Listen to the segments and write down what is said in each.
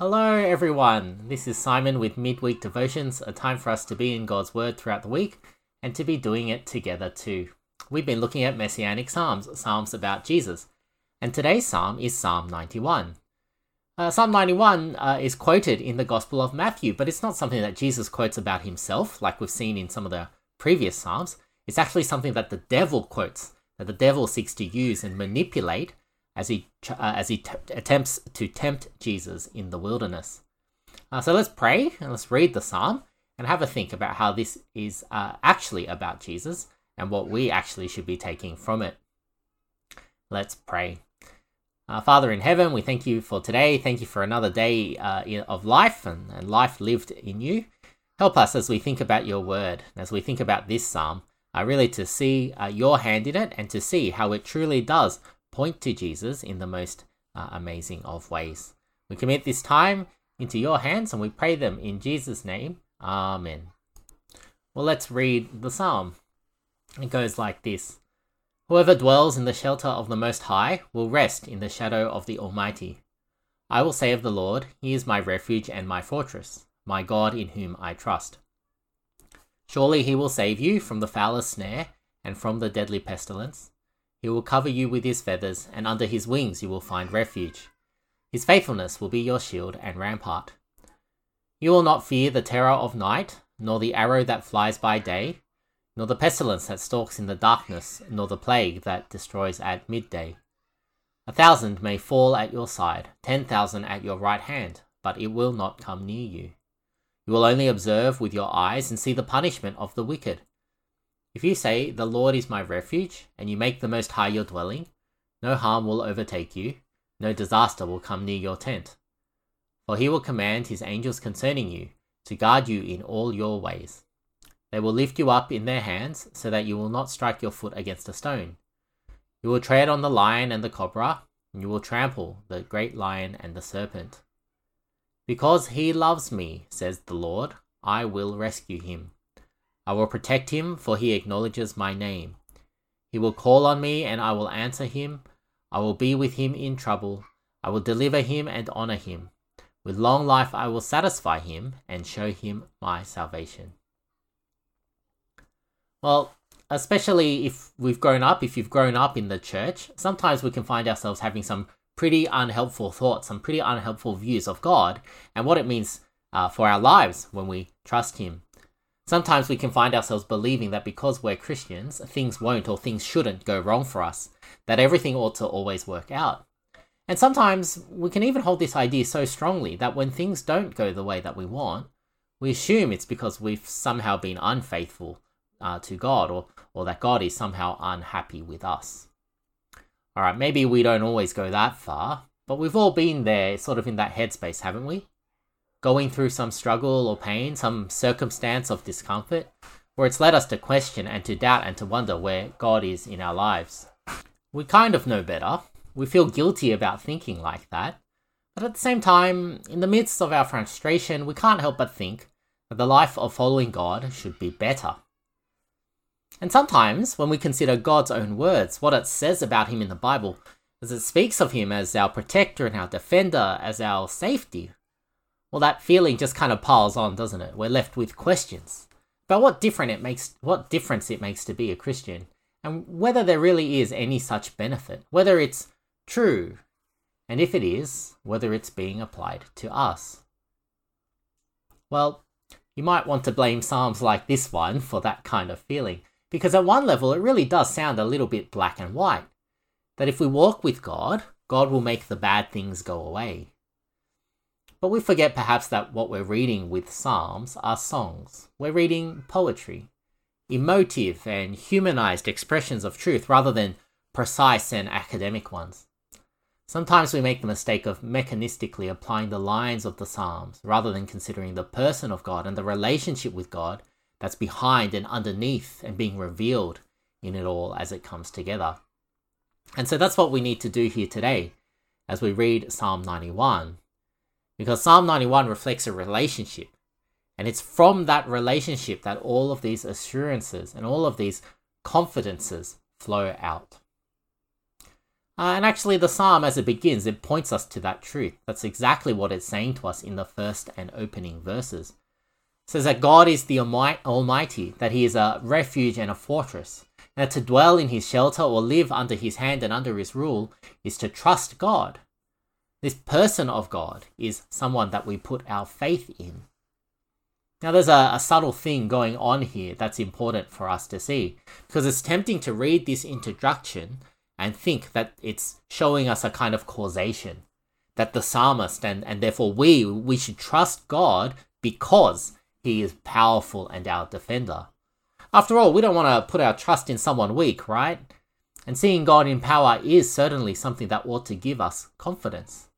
Hello, everyone. This is Simon with Midweek Devotions, a time for us to be in God's Word throughout the week and to be doing it together too. We've been looking at Messianic Psalms, Psalms about Jesus, and today's Psalm is Psalm 91. Uh, Psalm 91 uh, is quoted in the Gospel of Matthew, but it's not something that Jesus quotes about himself, like we've seen in some of the previous Psalms. It's actually something that the devil quotes, that the devil seeks to use and manipulate as he uh, as he t- attempts to tempt Jesus in the wilderness. Uh, so let's pray and let's read the psalm and have a think about how this is uh, actually about Jesus and what we actually should be taking from it. Let's pray. Uh, Father in heaven, we thank you for today. Thank you for another day uh, of life and, and life lived in you. Help us as we think about your word, as we think about this psalm, uh, really to see uh, your hand in it and to see how it truly does point to Jesus in the most uh, amazing of ways. We commit this time into your hands and we pray them in Jesus' name. Amen. Well, let's read the psalm. It goes like this Whoever dwells in the shelter of the Most High will rest in the shadow of the Almighty. I will say of the Lord, He is my refuge and my fortress, my God in whom I trust. Surely He will save you from the foulest snare and from the deadly pestilence. He will cover you with his feathers, and under his wings you will find refuge. His faithfulness will be your shield and rampart. You will not fear the terror of night, nor the arrow that flies by day, nor the pestilence that stalks in the darkness, nor the plague that destroys at midday. A thousand may fall at your side, ten thousand at your right hand, but it will not come near you. You will only observe with your eyes and see the punishment of the wicked. If you say, The Lord is my refuge, and you make the Most High your dwelling, no harm will overtake you, no disaster will come near your tent. For he will command his angels concerning you, to guard you in all your ways. They will lift you up in their hands, so that you will not strike your foot against a stone. You will tread on the lion and the cobra, and you will trample the great lion and the serpent. Because he loves me, says the Lord, I will rescue him. I will protect him, for he acknowledges my name. He will call on me, and I will answer him. I will be with him in trouble. I will deliver him and honor him. With long life I will satisfy him and show him my salvation. Well, especially if we've grown up, if you've grown up in the church, sometimes we can find ourselves having some pretty unhelpful thoughts, some pretty unhelpful views of God and what it means uh, for our lives when we trust Him. Sometimes we can find ourselves believing that because we're Christians, things won't or things shouldn't go wrong for us, that everything ought to always work out. And sometimes we can even hold this idea so strongly that when things don't go the way that we want, we assume it's because we've somehow been unfaithful uh, to God or, or that God is somehow unhappy with us. Alright, maybe we don't always go that far, but we've all been there, sort of in that headspace, haven't we? Going through some struggle or pain, some circumstance of discomfort, where it's led us to question and to doubt and to wonder where God is in our lives. We kind of know better. We feel guilty about thinking like that. But at the same time, in the midst of our frustration, we can't help but think that the life of following God should be better. And sometimes, when we consider God's own words, what it says about Him in the Bible, as it speaks of Him as our protector and our defender, as our safety, well, that feeling just kind of piles on, doesn't it? We're left with questions about what different it makes, what difference it makes to be a Christian, and whether there really is any such benefit, whether it's true, and if it is, whether it's being applied to us. Well, you might want to blame Psalms like this one for that kind of feeling, because at one level it really does sound a little bit black and white. That if we walk with God, God will make the bad things go away. But we forget perhaps that what we're reading with Psalms are songs. We're reading poetry, emotive and humanized expressions of truth rather than precise and academic ones. Sometimes we make the mistake of mechanistically applying the lines of the Psalms rather than considering the person of God and the relationship with God that's behind and underneath and being revealed in it all as it comes together. And so that's what we need to do here today as we read Psalm 91 because Psalm 91 reflects a relationship. And it's from that relationship that all of these assurances and all of these confidences flow out. Uh, and actually, the psalm, as it begins, it points us to that truth. That's exactly what it's saying to us in the first and opening verses. It says that God is the Almighty, that He is a refuge and a fortress, and that to dwell in His shelter or live under His hand and under His rule is to trust God. This person of God is someone that we put our faith in. Now, there's a, a, subtle thing going on here that's important for us to see, because it's tempting to read this introduction and think that it's showing us a kind of causation that the psalmist and, and therefore we we should trust God because he is powerful and our defender. After all, we don't want to put our trust in someone weak, right? And seeing God in power is certainly something that ought to give us confidence.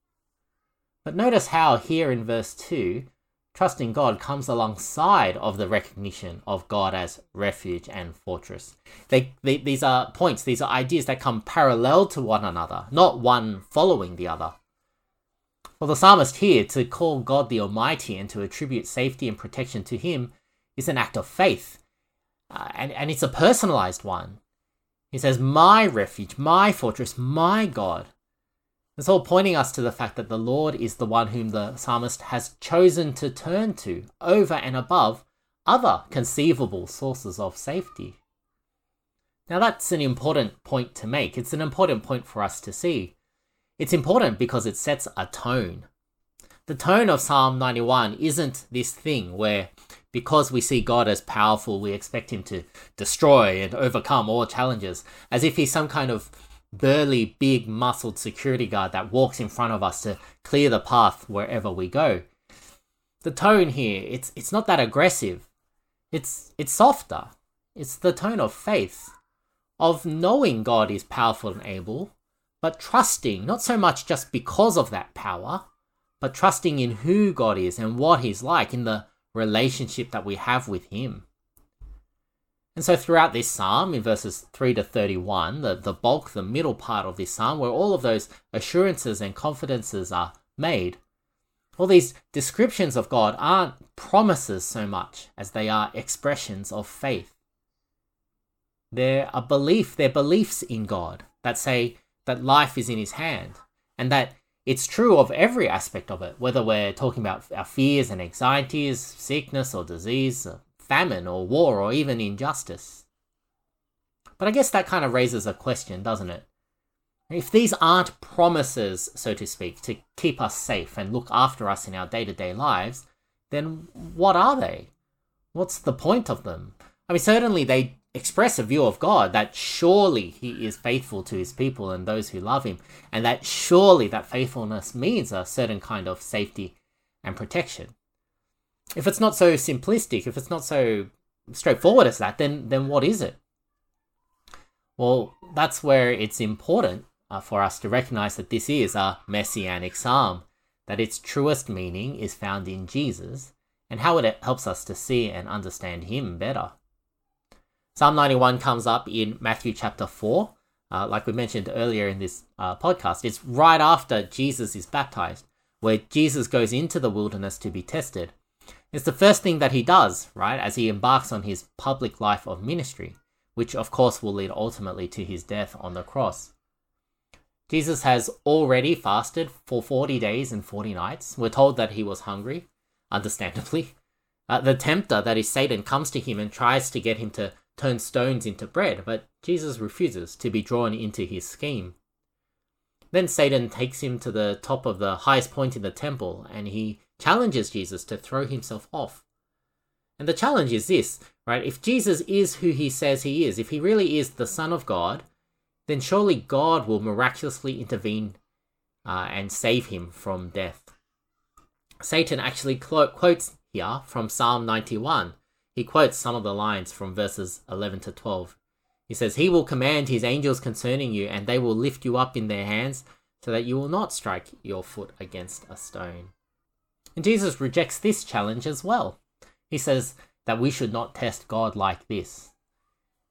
But notice how here in verse 2, trusting God comes alongside of the recognition of God as refuge and fortress. They, they, these are points, these are ideas that come parallel to one another, not one following the other. For the psalmist here, to call God the Almighty and to attribute safety and protection to Him is an act of faith, uh, and, and it's a personalized one. He says, My refuge, my fortress, my God. It's all pointing us to the fact that the Lord is the one whom the psalmist has chosen to turn to over and above other conceivable sources of safety. Now, that's an important point to make. It's an important point for us to see. It's important because it sets a tone. The tone of Psalm 91 isn't this thing where, because we see God as powerful, we expect him to destroy and overcome all challenges, as if he's some kind of burly, big, muscled security guard that walks in front of us to clear the path wherever we go. The tone here, it's it's not that aggressive. It's it's softer. It's the tone of faith, of knowing God is powerful and able, but trusting, not so much just because of that power, but trusting in who God is and what He's like in the relationship that we have with Him. And so throughout this psalm, in verses 3 to 31, the, the bulk, the middle part of this psalm, where all of those assurances and confidences are made, all these descriptions of God aren't promises so much as they are expressions of faith. They're a belief, they're beliefs in God that say that life is in His hand and that it's true of every aspect of it, whether we're talking about our fears and anxieties, sickness or disease, famine or war or even injustice. But I guess that kind of raises a question, doesn't it? If these aren't promises, so to speak, to keep us safe and look after us in our day to day lives, then what are they? What's the point of them? I mean, certainly they express a view of God that surely He is faithful to His people and those who love Him, and that surely that faithfulness means a certain kind of safety and protection if it's not so simplistic, if it's not so straightforward as that, then then what is it? Well, that's where it's important uh, for us to recognize that this is a messianic psalm, that its truest meaning is found in Jesus, and how it helps us to see and understand Him better. Psalm 91 comes up in Matthew chapter 4. Uh, like we mentioned earlier in this uh, podcast, it's right after Jesus is baptized, where Jesus goes into the wilderness to be tested. It's the first thing that he does, right, as he embarks on his public life of ministry, which of course will lead ultimately to his death on the cross. Jesus has already fasted for 40 days and 40 nights. We're told that he was hungry, understandably. Uh, the tempter, that is Satan, comes to him and tries to get him to turn stones into bread, but Jesus refuses to be drawn into his scheme. Then Satan takes him to the top of the highest point in the temple and he challenges Jesus to throw himself off. And the challenge is this, right? If Jesus is who he says he is, if he really is the Son of God, then surely God will miraculously intervene uh, and save him from death. Satan actually quotes here from Psalm 91. He quotes some of the lines from verses 11 to 12. He says, He will command His angels concerning you, and they will lift you up in their hands, so that you will not strike your foot against a stone. And Jesus rejects this challenge as well. He says that we should not test God like this.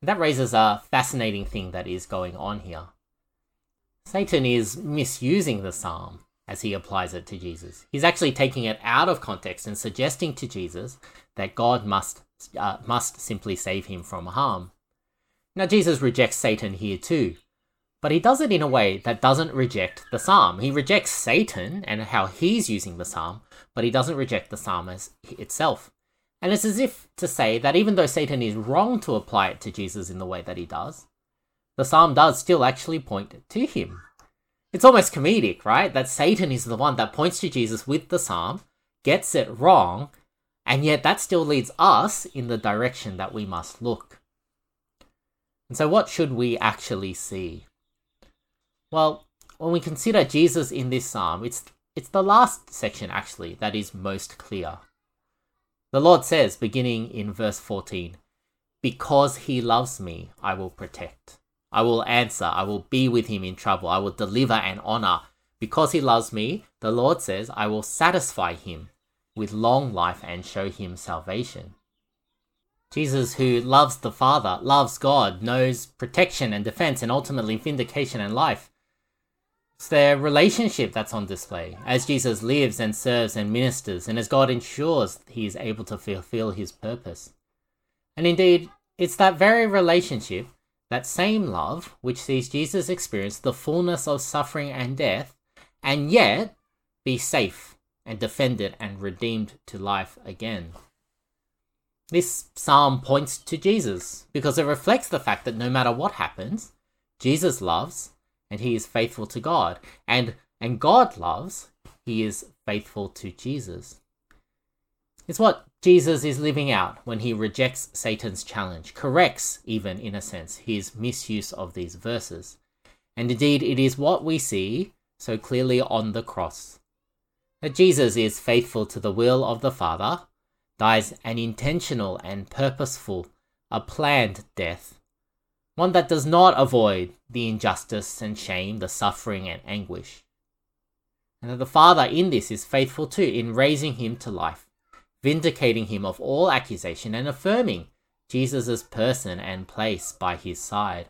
That raises a fascinating thing that is going on here. Satan is misusing the psalm as he applies it to Jesus. He's actually taking it out of context and suggesting to Jesus that God must uh, must simply save him from harm. Now Jesus rejects Satan here too, But he does it in a way that doesn't reject the psalm. He rejects Satan and how he's using the psalm, but he doesn't reject the psalm as itself. And it's as if to say that even though Satan is wrong to apply it to Jesus in the way that he does, the psalm does still actually point to him. It's almost comedic, right? That Satan is the one that points to Jesus with the psalm, gets it wrong, and yet that still leads us in the direction that we must look. And so, what should we actually see? Well, when we consider Jesus in this psalm, it's it's the last section actually that is most clear. The Lord says, beginning in verse 14, Because he loves me, I will protect. I will answer. I will be with him in trouble. I will deliver and honor. Because he loves me, the Lord says, I will satisfy him with long life and show him salvation. Jesus, who loves the Father, loves God, knows protection and defense, and ultimately vindication and life. It's their relationship that's on display as Jesus lives and serves and ministers, and as God ensures he is able to fulfill his purpose. And indeed, it's that very relationship, that same love, which sees Jesus experience the fullness of suffering and death, and yet be safe and defended and redeemed to life again. This psalm points to Jesus because it reflects the fact that no matter what happens, Jesus loves and he is faithful to God. And and God loves, he is faithful to Jesus. It's what Jesus is living out when he rejects Satan's challenge, corrects, even in a sense, his misuse of these verses. And indeed, it is what we see so clearly on the cross that Jesus is faithful to the will of the Father dies an intentional and purposeful, a planned death, one that does not avoid the injustice and shame, the suffering and anguish. And that the Father in this is faithful too in raising him to life, vindicating him of all accusation and affirming Jesus' person and place by his side.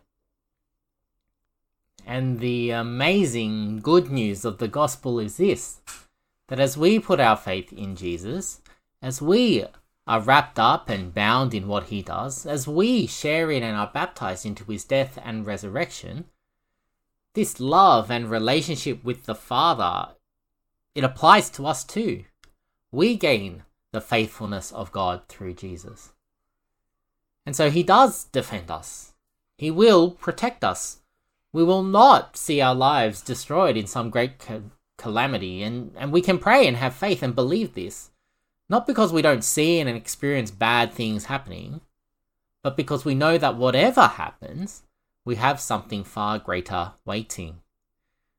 And the amazing good news of the gospel is this that as we put our faith in Jesus, as we are wrapped up and bound in what he does, as we share in and are baptized into his death and resurrection, this love and relationship with the Father, it applies to us too. We gain the faithfulness of God through Jesus. And so he does defend us. He will protect us. We will not see our lives destroyed in some great ca- calamity, and, and we can pray and have faith and believe this. Not because we don't see and experience bad things happening, but because we know that whatever happens, we have something far greater waiting.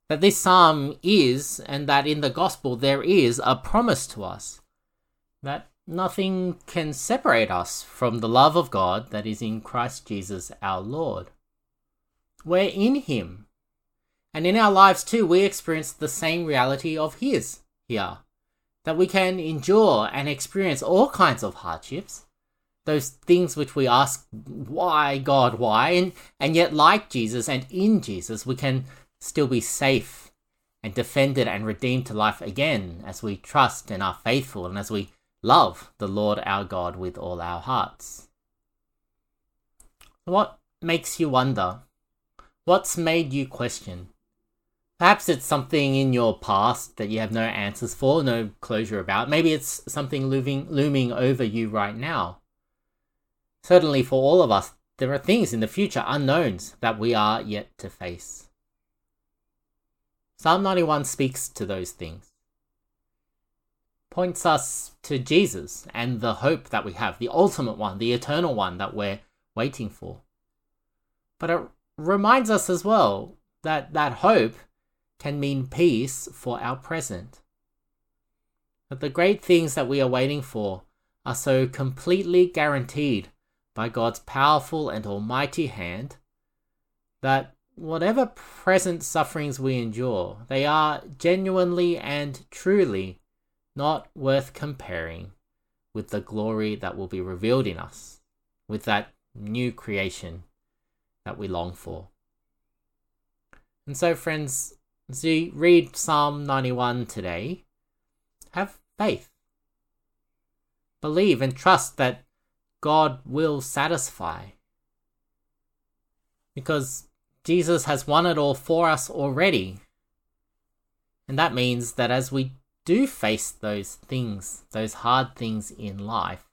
That this psalm is, and that in the gospel there is a promise to us that nothing can separate us from the love of God that is in Christ Jesus our Lord. We're in Him. And in our lives too, we experience the same reality of His here that we can endure and experience all kinds of hardships, those things which we ask, why, God, why? And, and yet, like Jesus and in Jesus, we can still be safe and defended and redeemed to life again as we trust and are faithful and as we love the Lord our God with all our hearts. What makes you wonder? What's made you question? Perhaps it's something in your past that you have no answers for, no closure about. Maybe it's something looming, looming over you right now. Certainly, for all of us, there are things in the future, unknowns, that we are yet to face. Psalm 91 speaks to those things, points us to Jesus and the hope that we have, the ultimate one, the eternal one that we're waiting for. But it reminds us as well that that hope can mean peace for our present. But the great things that we are waiting for are so completely guaranteed by God's powerful and almighty hand that whatever present sufferings we endure, they are genuinely and truly not worth comparing with the glory that will be revealed in us, with that new creation that we long for. And so, friends, as you read Psalm 91 today, have faith. Believe and trust that God will satisfy. Because Jesus has won it all for us already. And that means that as we do face those things, those hard things in life,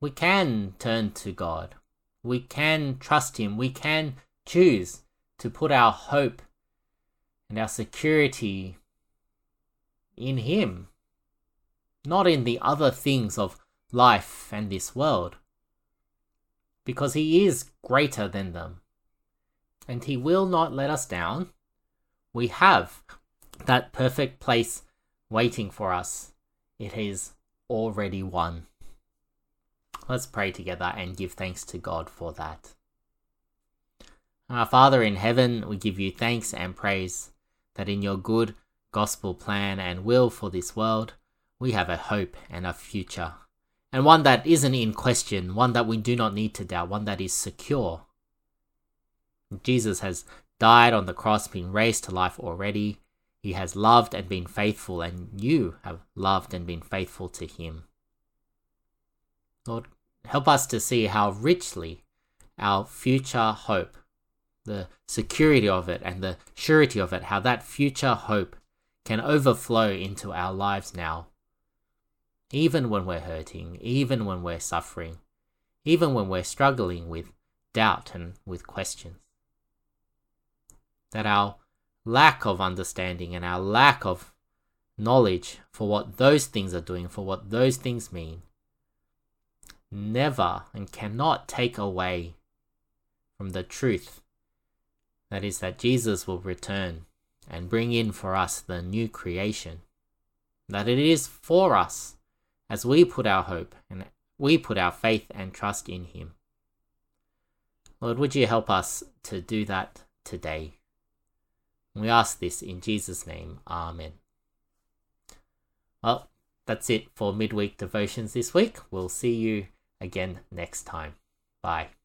we can turn to God. We can trust Him. We can choose to put our hope and our security in Him, not in the other things of life and this world, because He is greater than them, and He will not let us down. We have that perfect place waiting for us. It is already won. Let's pray together and give thanks to God for that. Our Father in heaven, we give you thanks and praise that in your good gospel plan and will for this world, we have a hope and a future, and one that isn't in question, one that we do not need to doubt, one that is secure. Jesus has died on the cross, been raised to life already. He has loved and been faithful, and you have loved and been faithful to him. Lord, help us to see how richly our future hope, the security of it and the surety of it, how that future hope can overflow into our lives now. Even when we're hurting, even when we're suffering, even when we're struggling with doubt and with questions. That our lack of understanding and our lack of knowledge for what those things are doing, for what those things mean, never and cannot take away from the truth that is, that Jesus will return and bring in for us the new creation. That it is for us as we put our hope and we put our faith and trust in Him. Lord, would you help us to do that today? We ask this in Jesus' name. Amen. Well, that's it for midweek devotions this week. We'll see you again next time. Bye.